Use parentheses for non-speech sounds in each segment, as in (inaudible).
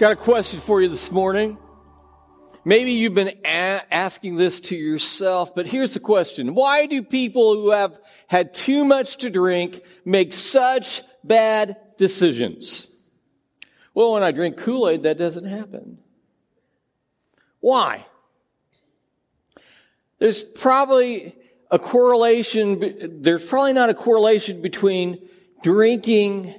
Got a question for you this morning. Maybe you've been a- asking this to yourself, but here's the question. Why do people who have had too much to drink make such bad decisions? Well, when I drink Kool-Aid, that doesn't happen. Why? There's probably a correlation, there's probably not a correlation between drinking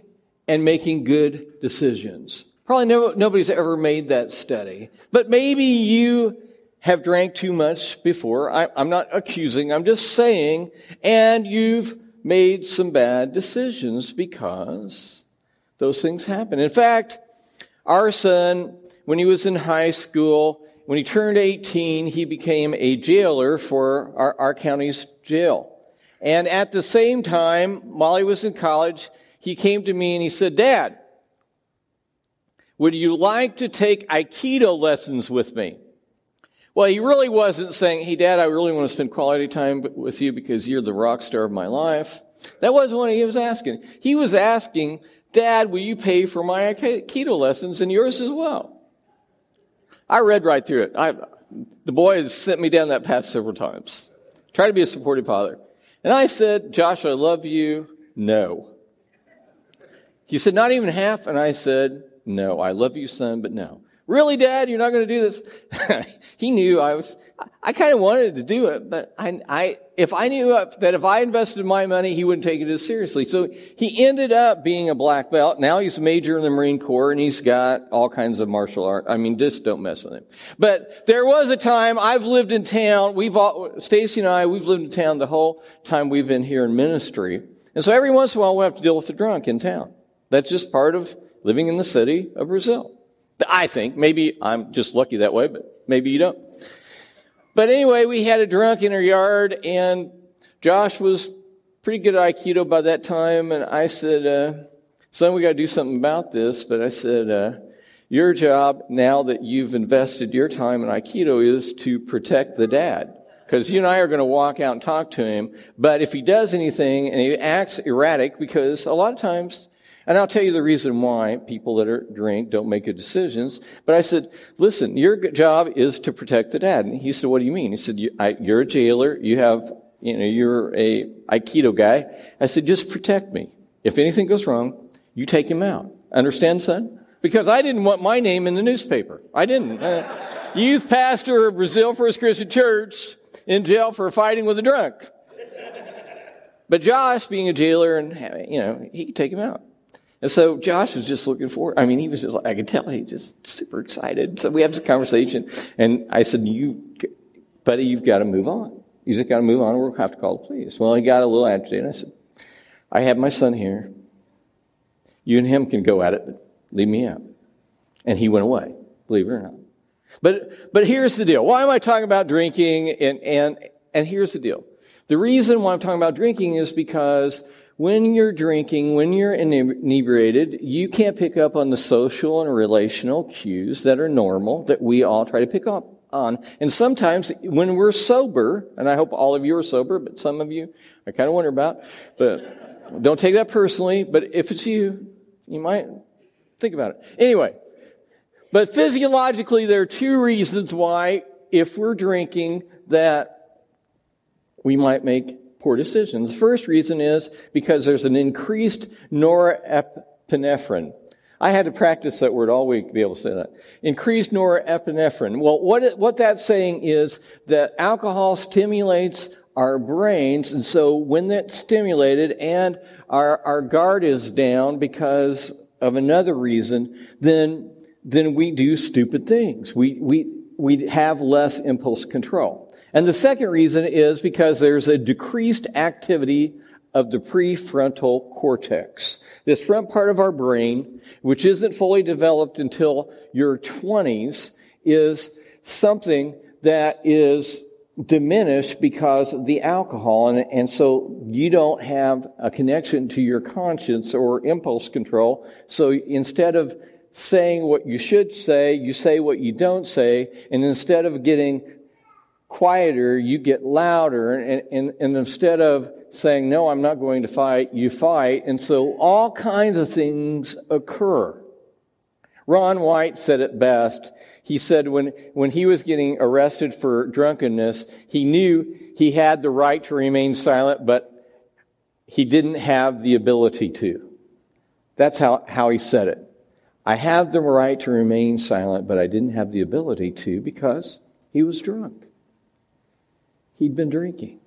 and making good decisions. Probably no, nobody's ever made that study. But maybe you have drank too much before. I, I'm not accusing, I'm just saying, and you've made some bad decisions because those things happen. In fact, our son, when he was in high school, when he turned 18, he became a jailer for our, our county's jail. And at the same time, while he was in college, he came to me and he said, Dad, would you like to take Aikido lessons with me? Well, he really wasn't saying, Hey, Dad, I really want to spend quality time with you because you're the rock star of my life. That wasn't what he was asking. He was asking, Dad, will you pay for my Aikido lessons and yours as well? I read right through it. I, the boy has sent me down that path several times. Try to be a supportive father. And I said, Josh, I love you. No. He said, not even half. And I said, no, I love you, son, but no. Really, dad, you're not going to do this? (laughs) he knew I was, I kind of wanted to do it, but I, I, if I knew that if I invested my money, he wouldn't take it as seriously. So he ended up being a black belt. Now he's a major in the Marine Corps and he's got all kinds of martial art. I mean, just don't mess with him. But there was a time I've lived in town. We've all, Stacy and I, we've lived in town the whole time we've been here in ministry. And so every once in a while we have to deal with the drunk in town. That's just part of living in the city of Brazil. I think. Maybe I'm just lucky that way, but maybe you don't. But anyway, we had a drunk in our yard, and Josh was pretty good at Aikido by that time. And I said, uh, son, we got to do something about this. But I said, uh, your job now that you've invested your time in Aikido is to protect the dad. Because you and I are going to walk out and talk to him. But if he does anything and he acts erratic, because a lot of times and I'll tell you the reason why people that are drink don't make good decisions. But I said, listen, your job is to protect the dad. And he said, what do you mean? He said, you, are a jailer. You have, you know, you're a Aikido guy. I said, just protect me. If anything goes wrong, you take him out. Understand, son? Because I didn't want my name in the newspaper. I didn't. Uh, youth pastor of Brazil First Christian Church in jail for fighting with a drunk. But Josh, being a jailer, and you know, he could take him out. And so Josh was just looking forward. I mean, he was just I could tell he just super excited. So we have this conversation and I said, you, buddy, you've got to move on. You just got to move on or we'll have to call the police. Well, he got a little agitated. I said, I have my son here. You and him can go at it, but leave me out. And he went away, believe it or not. But, but here's the deal. Why am I talking about drinking? And, and, and here's the deal. The reason why I'm talking about drinking is because when you're drinking, when you're inebriated, you can't pick up on the social and relational cues that are normal that we all try to pick up on. And sometimes when we're sober, and I hope all of you are sober, but some of you I kind of wonder about, but don't take that personally, but if it's you, you might think about it. Anyway, but physiologically, there are two reasons why if we're drinking that we might make poor decisions. The first reason is because there's an increased norepinephrine. I had to practice that word all week to be able to say that. Increased norepinephrine. Well, what, it, what that's saying is that alcohol stimulates our brains, and so when that's stimulated and our, our guard is down because of another reason, then, then we do stupid things. We, we, we have less impulse control. And the second reason is because there's a decreased activity of the prefrontal cortex. This front part of our brain, which isn't fully developed until your 20s, is something that is diminished because of the alcohol. And, and so you don't have a connection to your conscience or impulse control. So instead of saying what you should say, you say what you don't say. And instead of getting quieter, you get louder. And, and, and, instead of saying, no, I'm not going to fight, you fight. And so all kinds of things occur. Ron White said it best. He said when, when he was getting arrested for drunkenness, he knew he had the right to remain silent, but he didn't have the ability to. That's how, how he said it. I have the right to remain silent, but I didn't have the ability to because he was drunk. He'd been drinking.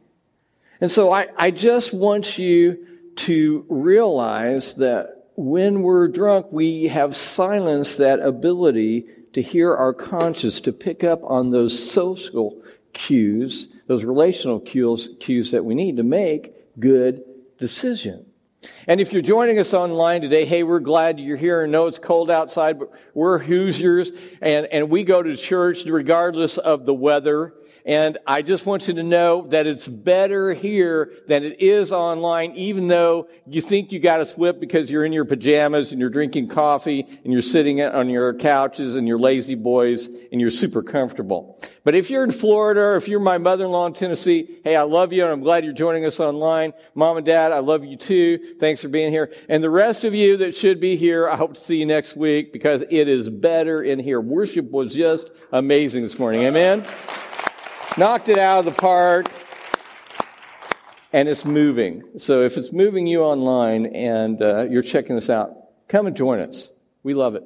And so I, I just want you to realize that when we're drunk, we have silenced that ability to hear our conscience, to pick up on those social cues, those relational cues, cues that we need to make good decisions. And if you're joining us online today, hey, we're glad you're here and know it's cold outside, but we're Hoosiers and, and we go to church regardless of the weather. And I just want you to know that it's better here than it is online, even though you think you got us whipped because you're in your pajamas and you're drinking coffee and you're sitting on your couches and you're La-Z-Boys and you're super comfortable. But if you're in Florida or if you're my mother-in-law in Tennessee, hey, I love you and I'm glad you're joining us online. Mom and dad, I love you too. Thanks for being here. And the rest of you that should be here, I hope to see you next week because it is better in here. Worship was just amazing this morning. Amen. Knocked it out of the park. And it's moving. So if it's moving you online and uh, you're checking this out, come and join us. We love it.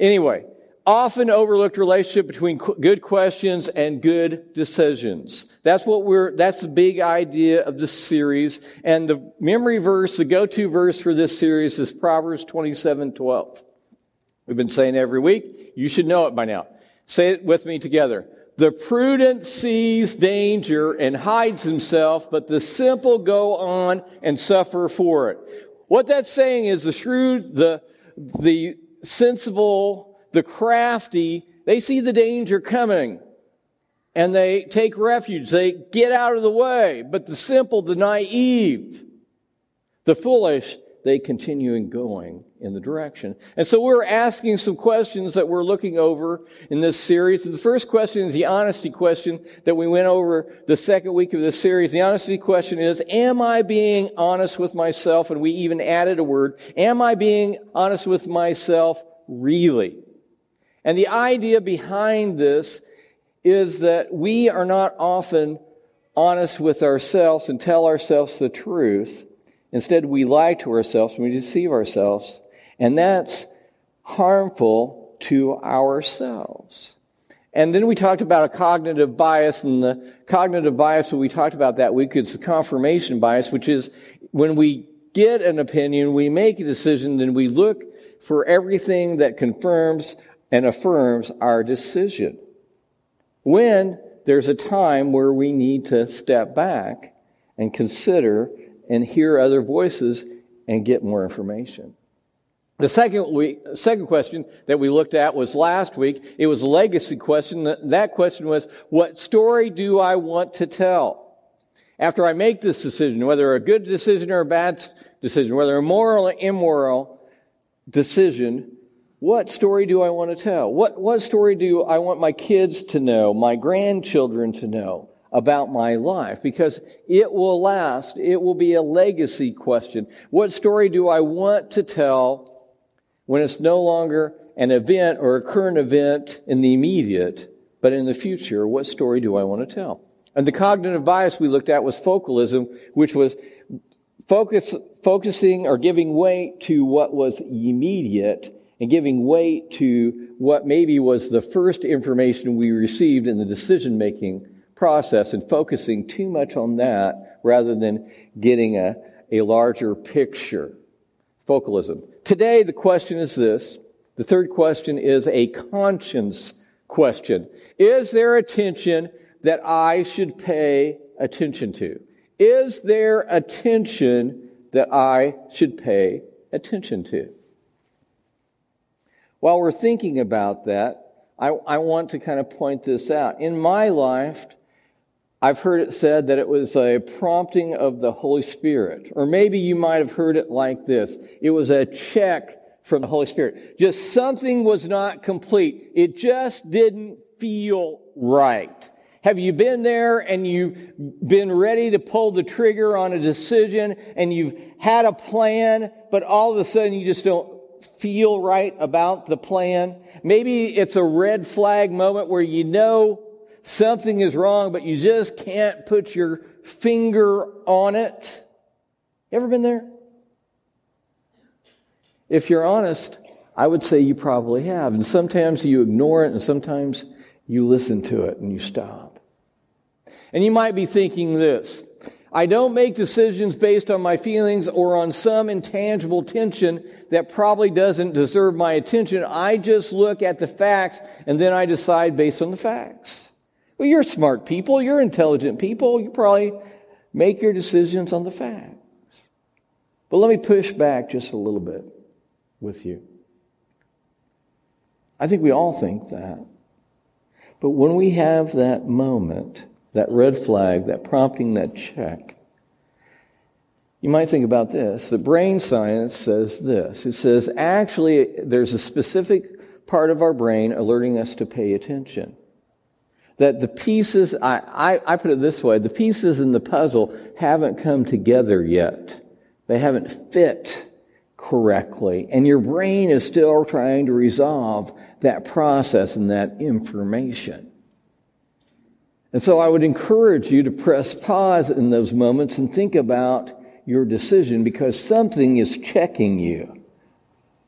Anyway, often overlooked relationship between good questions and good decisions. That's what we're, that's the big idea of this series. And the memory verse, the go-to verse for this series is Proverbs 27, 12. We've been saying every week. You should know it by now. Say it with me together. The prudent sees danger and hides himself, but the simple go on and suffer for it. What that's saying is the shrewd, the, the sensible, the crafty, they see the danger coming and they take refuge. They get out of the way. But the simple, the naive, the foolish, they continue in going in the direction. And so we're asking some questions that we're looking over in this series. And the first question is the honesty question that we went over the second week of this series. The honesty question is, am I being honest with myself? And we even added a word, am I being honest with myself really? And the idea behind this is that we are not often honest with ourselves and tell ourselves the truth. Instead, we lie to ourselves and we deceive ourselves. And that's harmful to ourselves. And then we talked about a cognitive bias, and the cognitive bias, we talked about that week is the confirmation bias, which is when we get an opinion, we make a decision, then we look for everything that confirms and affirms our decision. When there's a time where we need to step back and consider and hear other voices and get more information. The second, week, second question that we looked at was last week. It was a legacy question. That question was, what story do I want to tell? After I make this decision, whether a good decision or a bad decision, whether a moral or immoral decision, what story do I want to tell? What, what story do I want my kids to know, my grandchildren to know? about my life because it will last. It will be a legacy question. What story do I want to tell when it's no longer an event or a current event in the immediate, but in the future? What story do I want to tell? And the cognitive bias we looked at was focalism, which was focus, focusing or giving weight to what was immediate and giving weight to what maybe was the first information we received in the decision making process and focusing too much on that rather than getting a, a larger picture. Focalism. Today, the question is this. The third question is a conscience question. Is there attention that I should pay attention to? Is there attention that I should pay attention to? While we're thinking about that, I, I want to kind of point this out. In my life, I've heard it said that it was a prompting of the Holy Spirit. Or maybe you might have heard it like this. It was a check from the Holy Spirit. Just something was not complete. It just didn't feel right. Have you been there and you've been ready to pull the trigger on a decision and you've had a plan, but all of a sudden you just don't feel right about the plan. Maybe it's a red flag moment where you know something is wrong, but you just can't put your finger on it. You Ever been there? If you're honest, I would say you probably have. And sometimes you ignore it, and sometimes you listen to it and you stop. And you might be thinking this I don't make decisions based on my feelings or on some intangible tension that probably doesn't deserve my attention. I just look at the facts and then I decide based on the facts. Well, you're smart people, you're intelligent people, you probably make your decisions on the facts. But let me push back just a little bit with you. I think we all think that. But when we have that moment, that red flag, that prompting, that check, you might think about this. The brain science says this it says, actually, there's a specific part of our brain alerting us to pay attention. That the pieces, I, I, I put it this way, the pieces in the puzzle haven't come together yet. They haven't fit correctly. And your brain is still trying to resolve that process and that information. And so I would encourage you to press pause in those moments and think about your decision because something is checking you.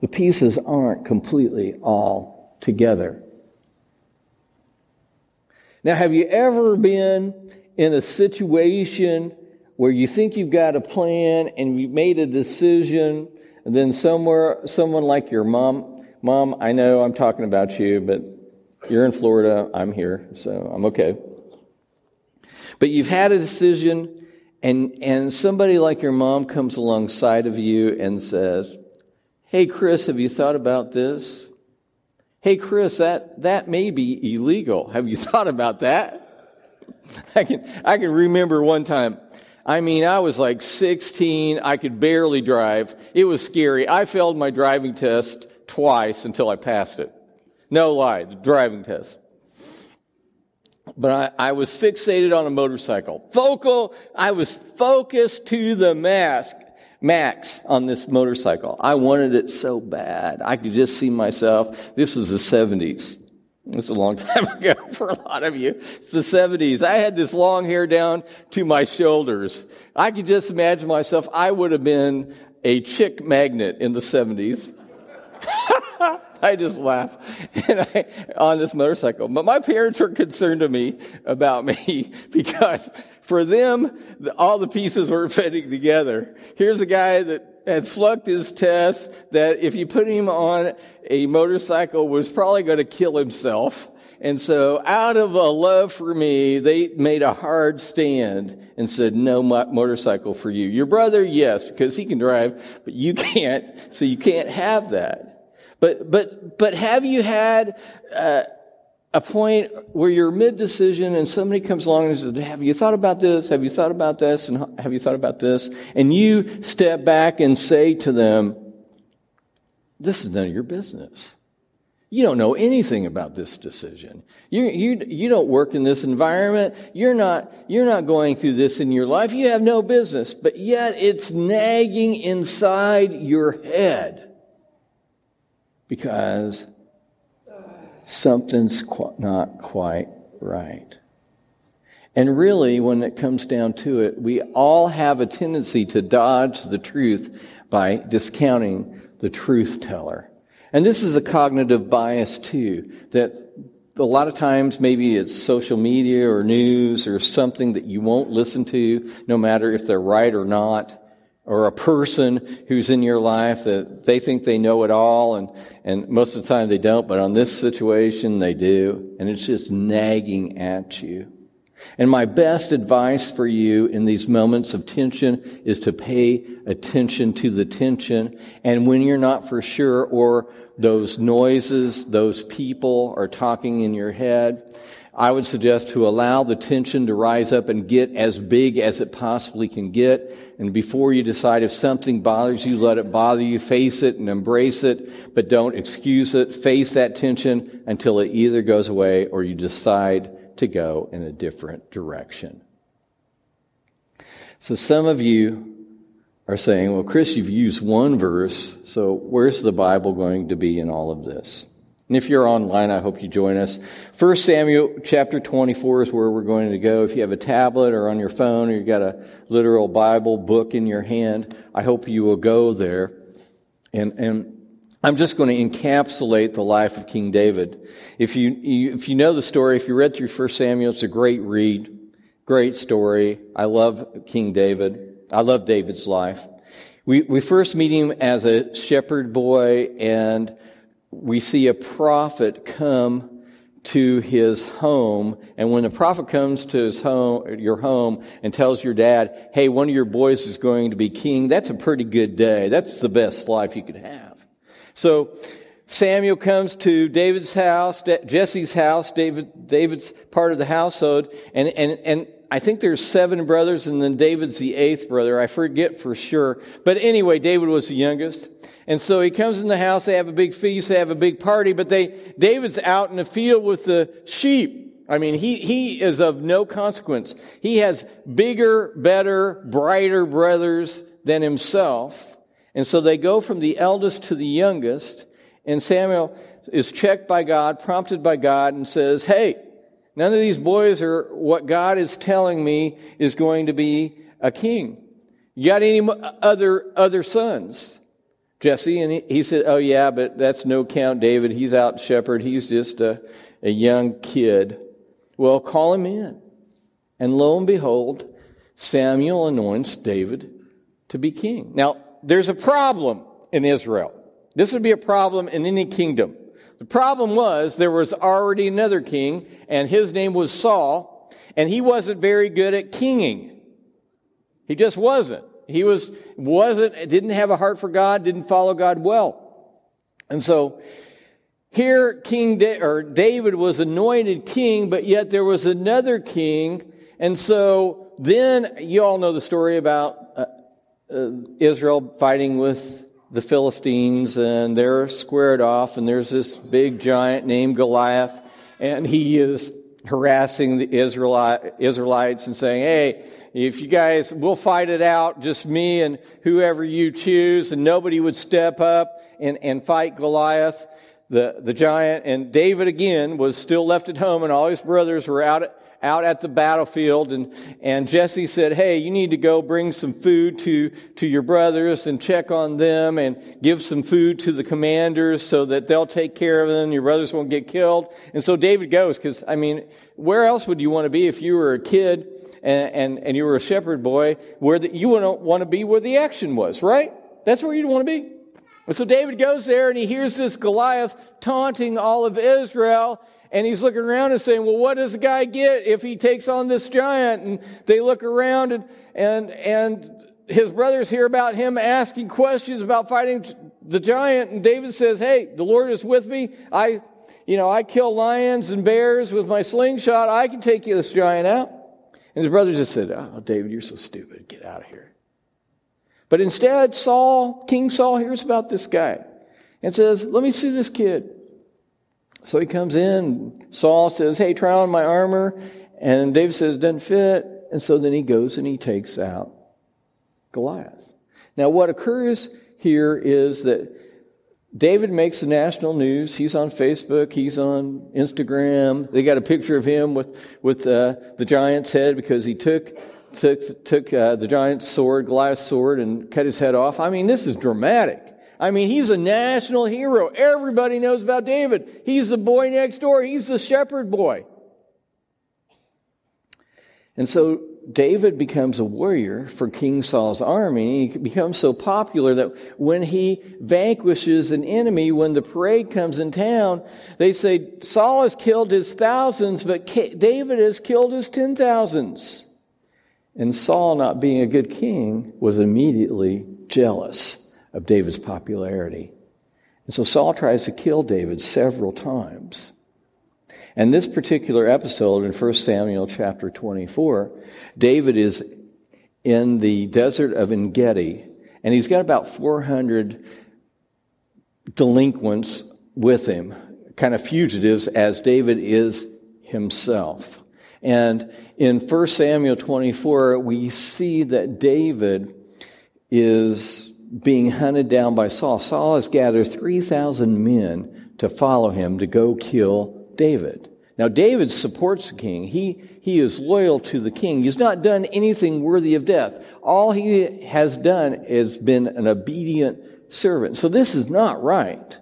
The pieces aren't completely all together. Now, have you ever been in a situation where you think you've got a plan and you've made a decision, and then somewhere, someone like your mom, mom, I know I'm talking about you, but you're in Florida, I'm here, so I'm okay. But you've had a decision, and, and somebody like your mom comes alongside of you and says, Hey, Chris, have you thought about this? Hey, Chris, that, that may be illegal. Have you (laughs) thought about that? I can, I can remember one time. I mean, I was like 16. I could barely drive. It was scary. I failed my driving test twice until I passed it. No lie, the driving test but I, I, was fixated on a motorcycle. Focal, I was focused to the mask, max on this motorcycle. I wanted it so bad. I could just see myself. This was the 70s. It's a long (laughs) time ago for a lot of you. It's the 70s. I had this long hair down to my shoulders. I could just imagine myself. I would have been a chick magnet in the 70s. (laughs) I just laugh I, on this motorcycle. But my parents were concerned to me about me (laughs) because for them, all the pieces were (laughs) fitting together. Here's a guy that had flunked his test that if you put him on a motorcycle was probably going to kill himself. And so out of a love for me, they made a hard stand and said, no motorcycle for you. Your brother, yes, because he can drive, but you (laughs) can't, so you can't have that. But, but, but have you had uh, a point where you're mid decision and somebody comes along and says, Have you thought about this? Have you thought about this? And have you thought about this? And you step back and say to them, This is none of your business. You don't know anything about this decision. You, you, you don't work in this environment. You're not, you're not going through this in your life. You have no business. But yet it's nagging inside your head because something's not quite right. And really, when it comes down to it, we all have a tendency to dodge the truth by discounting the truth teller. And this is a cognitive bias too, that a lot of times maybe it's social media or news or something that you won't listen to, no matter if they're right or not or a person who's in your life that they think they know it all and, and most of the time they don't, but on this situation they do. And it's just nagging at you. And my best advice for you in these moments of tension is to pay attention to the tension. And when you're not for sure or those noises, those people are talking in your head, I would suggest to allow the tension to rise up and get as big as it possibly can get. And before you decide if something bothers you, let it bother you, face it and embrace it, but don't excuse it. Face that tension until it either goes away or you decide to go in a different direction. So some of you are saying, well, Chris, you've used one verse, so where's the Bible going to be in all of this? And if you're online, I hope you join us. 1 Samuel chapter 24 is where we're going to go. If you have a tablet or on your phone or you've got a literal Bible book in your hand, I hope you will go there. And, and I'm just going to encapsulate the life of King David. If you, if you know the story, if you read through 1 Samuel, it's a great read, great story. I love King David. I love David's life. We, we first meet him as a shepherd boy and we see a prophet come to his home. And when the prophet comes to his home, your home and tells your dad, Hey, one of your boys is going to be king, that's a pretty good day. That's the best life you could have. So, Samuel comes to David's house, Jesse's house, David, David's part of the household, and, and, and I think there's seven brothers, and then David's the eighth brother. I forget for sure. But anyway, David was the youngest. And so he comes in the house, they have a big feast, they have a big party, but they, David's out in the field with the sheep. I mean, he, he is of no consequence. He has bigger, better, brighter brothers than himself. And so they go from the eldest to the youngest, and Samuel is checked by God, prompted by God, and says, Hey, none of these boys are what God is telling me is going to be a king. You got any other, other sons? Jesse, and he, he, said, Oh, yeah, but that's no count David. He's out shepherd. He's just a, a young kid. Well, call him in. And lo and behold, Samuel anoints David to be king. Now, there's a problem in Israel. This would be a problem in any kingdom. The problem was there was already another king, and his name was Saul, and he wasn't very good at kinging. He just wasn't. He was, wasn't, didn't have a heart for God, didn't follow God well. And so, here King da- or David was anointed king, but yet there was another king. And so then you all know the story about uh, uh, Israel fighting with the Philistines and they're squared off and there's this big giant named Goliath and he is harassing the Israelites and saying, Hey, if you guys, we'll fight it out, just me and whoever you choose, and nobody would step up and, and fight Goliath, the, the giant. And David again was still left at home, and all his brothers were out at, out at the battlefield and, and Jesse said, Hey, you need to go bring some food to, to your brothers and check on them and give some food to the commanders so that they'll take care of them. Your brothers won't get killed. And so David goes because, I mean, where else would you want to be if you were a kid and, and, and you were a shepherd boy, where the, you wouldn't want to be where the action was, right? That's where you'd want to be. And so David goes there and he hears this Goliath taunting all of Israel. And he's looking around and saying, well, what does the guy get if he takes on this giant? And they look around and, and, and his brothers hear about him asking questions about fighting the giant. And David says, hey, the Lord is with me. I, you know, I kill lions and bears with my slingshot. I can take this giant out. And his brother just said, Oh, David, you're so stupid. Get out of here. But instead, Saul, King Saul, hears about this guy and says, Let me see this kid. So he comes in. Saul says, Hey, try on my armor. And David says, it Doesn't fit. And so then he goes and he takes out Goliath. Now, what occurs here is that David makes the national news. He's on Facebook. He's on Instagram. They got a picture of him with, with uh, the giant's head because he took, took, took uh, the giant's sword, Goliath's sword, and cut his head off. I mean, this is dramatic. I mean, he's a national hero. Everybody knows about David. He's the boy next door. He's the shepherd boy. And so David becomes a warrior for King Saul's army. He becomes so popular that when he vanquishes an enemy, when the parade comes in town, they say Saul has killed his thousands, but David has killed his ten thousands. And Saul, not being a good king, was immediately jealous of David's popularity. And so Saul tries to kill David several times. And this particular episode in 1 Samuel chapter 24, David is in the desert of Engedi, and he's got about 400 delinquents with him, kind of fugitives, as David is himself. And in 1 Samuel 24, we see that David is being hunted down by Saul. Saul has gathered 3,000 men to follow him to go kill David. Now, David supports the king. He, he is loyal to the king. He's not done anything worthy of death. All he has done is been an obedient servant. So this is not right.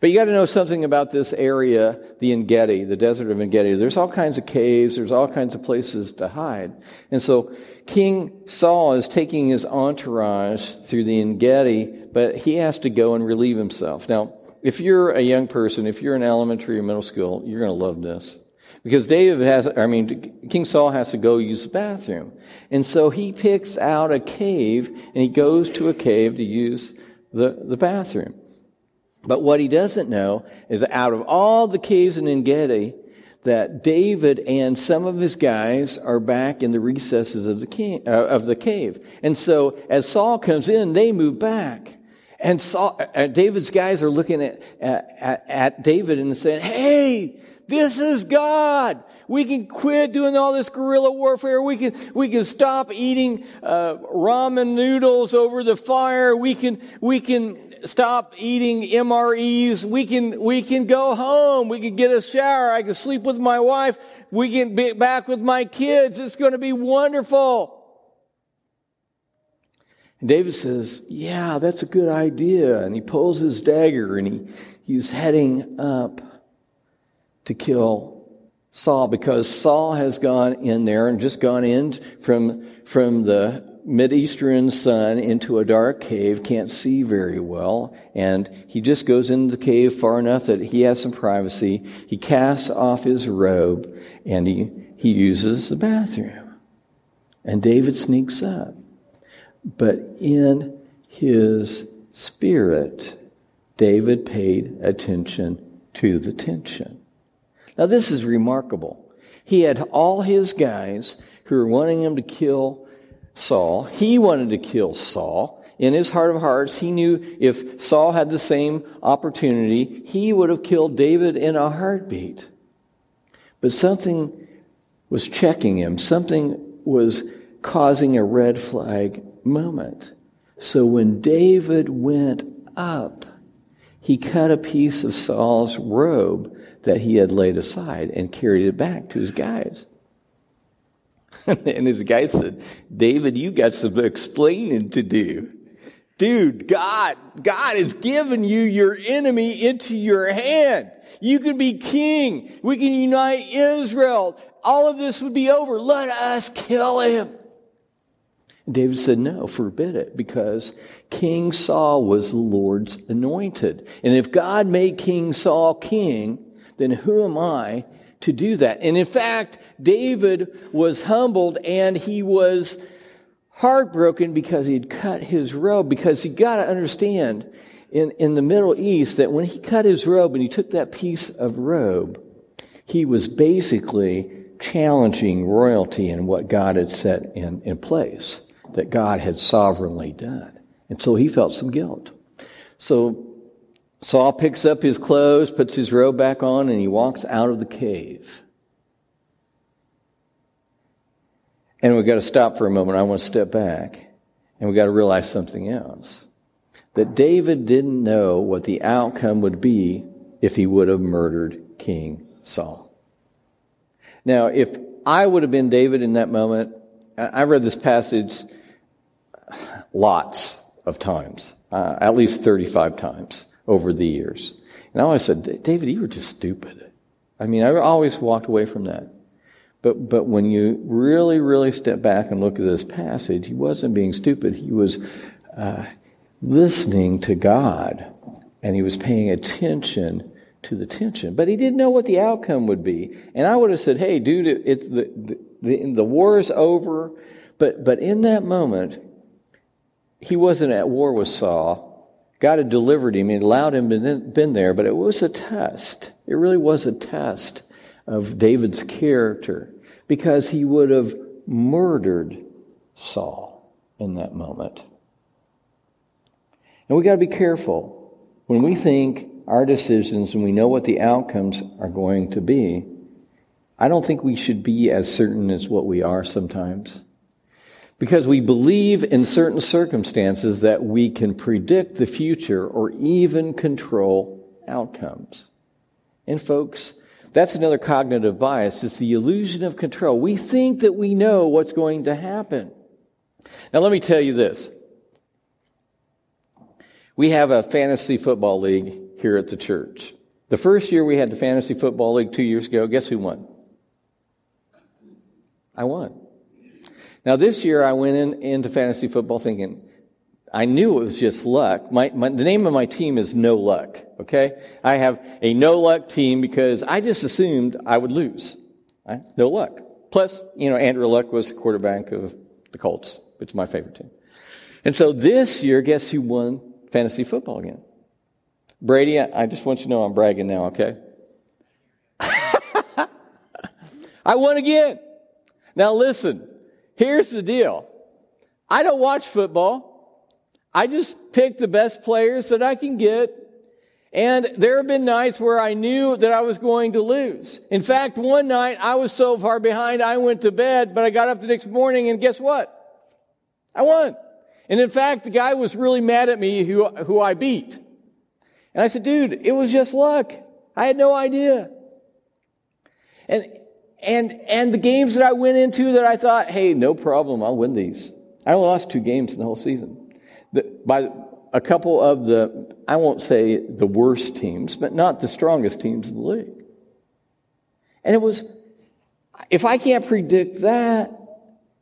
But you got to know something about this area, the Engedi, the desert of Engedi. There's all kinds of caves, there's all kinds of places to hide. And so King Saul is taking his entourage through the Engedi, but he has to go and relieve himself. Now, if you're a young person, if you're in elementary or middle school, you're going to love this. Because David has, I mean, King Saul has to go use the bathroom. And so he picks out a cave and he goes to a cave to use the, the bathroom. But what he doesn't know is that out of all the caves in Engedi, that David and some of his guys are back in the recesses of the, king, uh, of the cave. And so as Saul comes in, they move back. And Saul, uh, David's guys are looking at, at, at David and saying, Hey, this is God. We can quit doing all this guerrilla warfare. We can, we can stop eating uh, ramen noodles over the fire. We can, we can stop eating MREs. We can, we can go home. We can get a shower. I can sleep with my wife. We can be back with my kids. It's going to be wonderful. And David says, Yeah, that's a good idea. And he pulls his dagger and he, he's heading up to kill Saul because Saul has gone in there and just gone in from, from the Mideastern sun into a dark cave, can't see very well, and he just goes into the cave far enough that he has some privacy. He casts off his robe and he, he uses the bathroom. And David sneaks up but in his spirit, David paid attention to the tension. Now, this is remarkable. He had all his guys who were wanting him to kill Saul. He wanted to kill Saul. In his heart of hearts, he knew if Saul had the same opportunity, he would have killed David in a heartbeat. But something was checking him. Something was causing a red flag moment. So when David went up, he cut a piece of Saul's robe that he had laid aside and carried it back to his guys. (laughs) and his guy said, David, you got some explaining to do. Dude, God, God has given you your enemy into your hand. You can be king. We can unite Israel. All of this would be over. Let us kill him. David said, No, forbid it, because King Saul was the Lord's anointed. And if God made King Saul king, then who am I to do that? And in fact, David was humbled and he was heartbroken because he'd cut his robe, because he got to understand in, in the Middle East that when he cut his robe and he took that piece of robe, he was basically challenging royalty and what God had set in, in place that God had sovereignly done. And so he felt some guilt. So Saul picks up his clothes, puts his robe back on, and he walks out of the cave. And we've got to stop for a moment. I want to step back. And we've got to realize something else. That David didn't know what the outcome would be if he would have murdered King Saul. Now, if I would have been David in that moment, I read this passage lots of times, uh, at least 35 times over the years. And I always said, David, you were just stupid. I mean, I always walked away from that. But, but when you really, really step back and look at this passage, he wasn't being stupid. He was uh, listening to God and he was paying attention to the tension. But he didn't know what the outcome would be. And I would have said, hey, dude, it's the, the, the, the war is over. But, but in that moment, he wasn't at war with Saul. God had delivered him. He allowed him to been there, but it was a test. It really was a test of David's character because he would have murdered Saul in that moment. And we got to be careful when we think our decisions and we know what the outcomes are going to be. I don't think we should be as certain as what we are sometimes. Because we believe in certain circumstances that we can predict the future or even control outcomes. And folks, that's another cognitive bias. It's the illusion of control. We think that we know what's going to happen. Now, let me tell you this. We have a fantasy football league here at the church. The first year we had the fantasy football league two years ago, guess who won? I won. Now, this year I went in, into fantasy football thinking, I knew it was just luck. My, my, the name of my team is No Luck, okay? I have a no luck team because I just assumed I would lose. Right? No luck. Plus, you know, Andrew Luck was quarterback of the Colts, which is my favorite team. And so this year, guess who won fantasy football again? Brady, I just want you to know I'm bragging now, okay? (laughs) I won again. Now listen, here's the deal. I don't watch football. I just pick the best players that I can get. And there have been nights where I knew that I was going to lose. In fact, one night I was so far behind I went to bed, but I got up the next morning and guess what? I won. And in fact, the guy was really mad at me who, who I beat. And I said, dude, it was just luck. I had no idea. And, and, and the games that I went into that I thought, hey, no problem, I'll win these. I only lost two games in the whole season the, by a couple of the, I won't say the worst teams, but not the strongest teams in the league. And it was, if I can't predict that,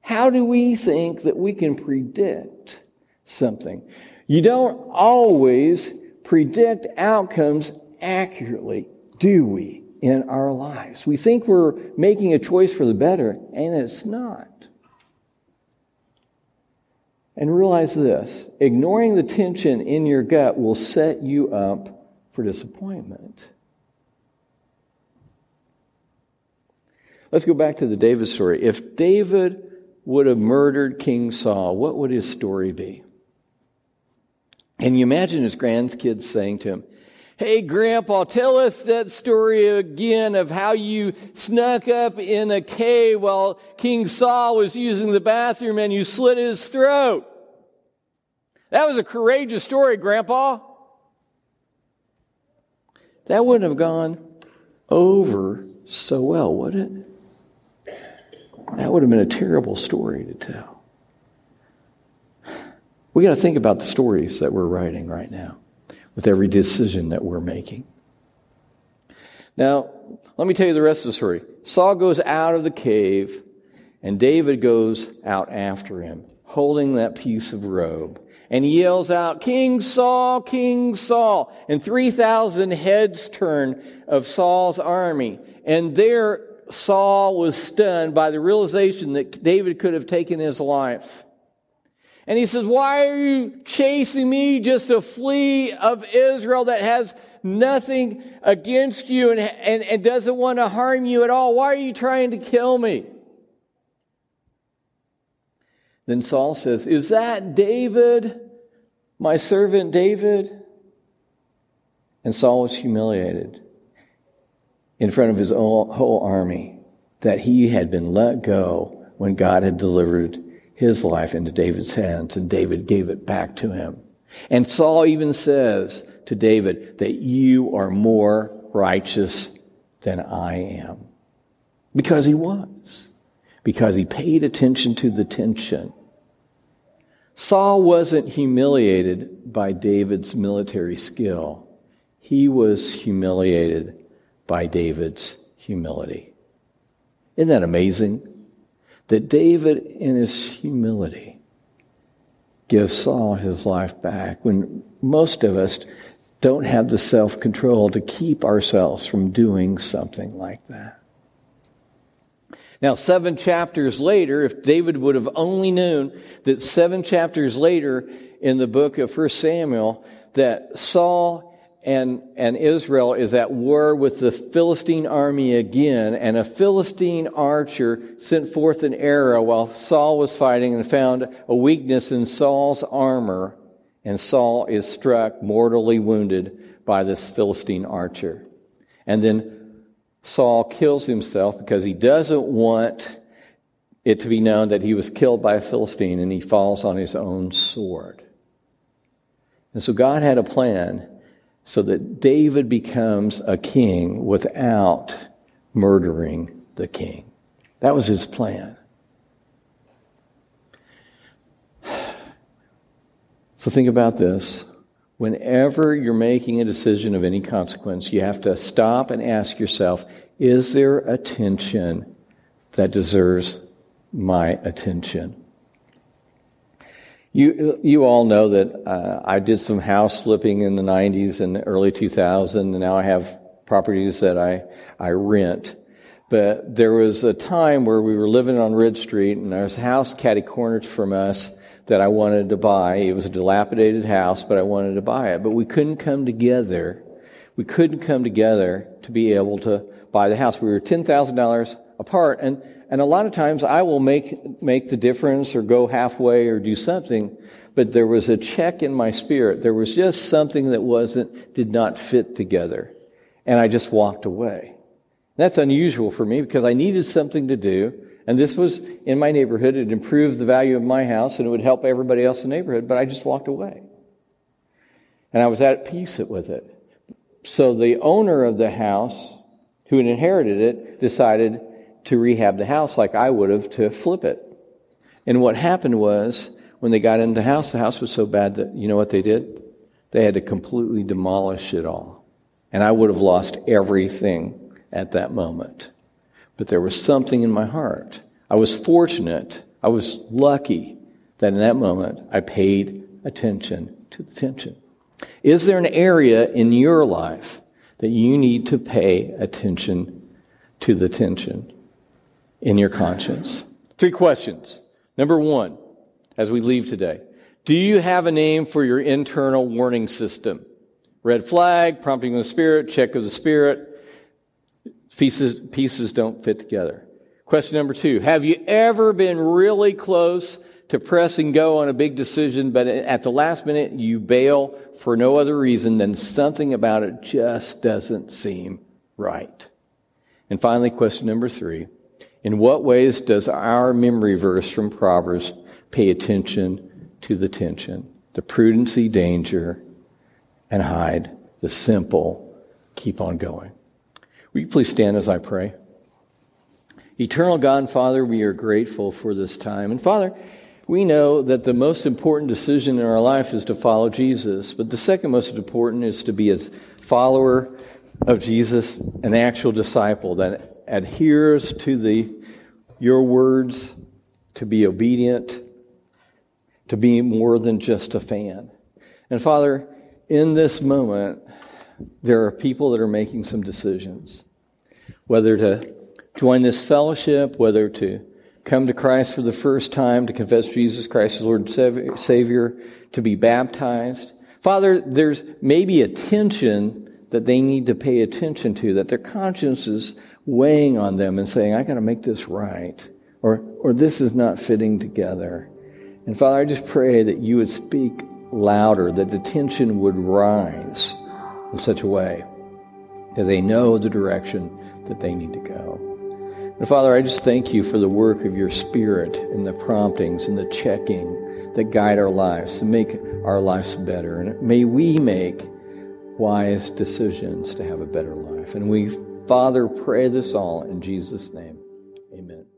how do we think that we can predict something? You don't always predict outcomes accurately, do we, in our lives? We think we're making a choice for the better, and it's not. And realize this ignoring the tension in your gut will set you up for disappointment. Let's go back to the David story. If David would have murdered King Saul, what would his story be? And you imagine his grandkids saying to him, Hey, Grandpa, tell us that story again of how you snuck up in a cave while King Saul was using the bathroom and you slit his throat. That was a courageous story, Grandpa. That wouldn't have gone over so well, would it? That would have been a terrible story to tell. We got to think about the stories that we're writing right now with every decision that we're making. Now, let me tell you the rest of the story. Saul goes out of the cave, and David goes out after him, holding that piece of robe and he yells out, King Saul, King Saul. And 3,000 heads turn of Saul's army. And there Saul was stunned by the realization that David could have taken his life. And he says, Why are you chasing me, just a flea of Israel that has nothing against you and, and, and doesn't want to harm you at all? Why are you trying to kill me? Then Saul says, Is that David, my servant David? And Saul was humiliated in front of his whole army that he had been let go when God had delivered his life into David's hands, and David gave it back to him. And Saul even says to David that you are more righteous than I am. Because he was. Because he paid attention to the tension Saul wasn't humiliated by David's military skill. He was humiliated by David's humility. Isn't that amazing? That David, in his humility, gives Saul his life back when most of us don't have the self control to keep ourselves from doing something like that. Now, seven chapters later, if David would have only known that seven chapters later in the book of 1 Samuel, that Saul and, and Israel is at war with the Philistine army again, and a Philistine archer sent forth an arrow while Saul was fighting and found a weakness in Saul's armor, and Saul is struck, mortally wounded by this Philistine archer. And then Saul kills himself because he doesn't want it to be known that he was killed by a Philistine and he falls on his own sword. And so God had a plan so that David becomes a king without murdering the king. That was his plan. So think about this. Whenever you're making a decision of any consequence, you have to stop and ask yourself is there a tension that deserves my attention? You, you all know that uh, I did some house flipping in the 90s and early 2000s, and now I have properties that I, I rent. But there was a time where we were living on Ridge Street, and there was a house catty cornered from us that I wanted to buy. It was a dilapidated house, but I wanted to buy it. But we couldn't come together. We couldn't come together to be able to buy the house. We were $10,000 apart. And, and a lot of times I will make, make the difference or go halfway or do something. But there was a check in my spirit. There was just something that wasn't, did not fit together. And I just walked away. That's unusual for me because I needed something to do. And this was in my neighborhood. It improved the value of my house and it would help everybody else in the neighborhood, but I just walked away. And I was at peace with it. So the owner of the house, who had inherited it, decided to rehab the house like I would have to flip it. And what happened was, when they got into the house, the house was so bad that, you know what they did? They had to completely demolish it all. And I would have lost everything at that moment but there was something in my heart. I was fortunate, I was lucky that in that moment I paid attention to the tension. Is there an area in your life that you need to pay attention to the tension in your conscience? Three questions. Number one, as we leave today, do you have a name for your internal warning system? Red flag, prompting of the Spirit, check of the Spirit, Pieces, pieces don't fit together. Question number two Have you ever been really close to press and go on a big decision, but at the last minute you bail for no other reason than something about it just doesn't seem right? And finally, question number three In what ways does our memory verse from Proverbs pay attention to the tension, the prudency, danger, and hide the simple, keep on going? Will you please stand as I pray? Eternal God and Father, we are grateful for this time. And Father, we know that the most important decision in our life is to follow Jesus, but the second most important is to be a follower of Jesus, an actual disciple that adheres to the your words, to be obedient, to be more than just a fan. And Father, in this moment, there are people that are making some decisions whether to join this fellowship, whether to come to Christ for the first time, to confess Jesus Christ as Lord and Savior, to be baptized. Father, there's maybe a tension that they need to pay attention to, that their consciences weighing on them and saying, I got to make this right, or, or this is not fitting together. And Father, I just pray that you would speak louder, that the tension would rise in such a way that they know the direction that they need to go. And Father, I just thank you for the work of your Spirit and the promptings and the checking that guide our lives to make our lives better. And may we make wise decisions to have a better life. And we, Father, pray this all in Jesus' name. Amen.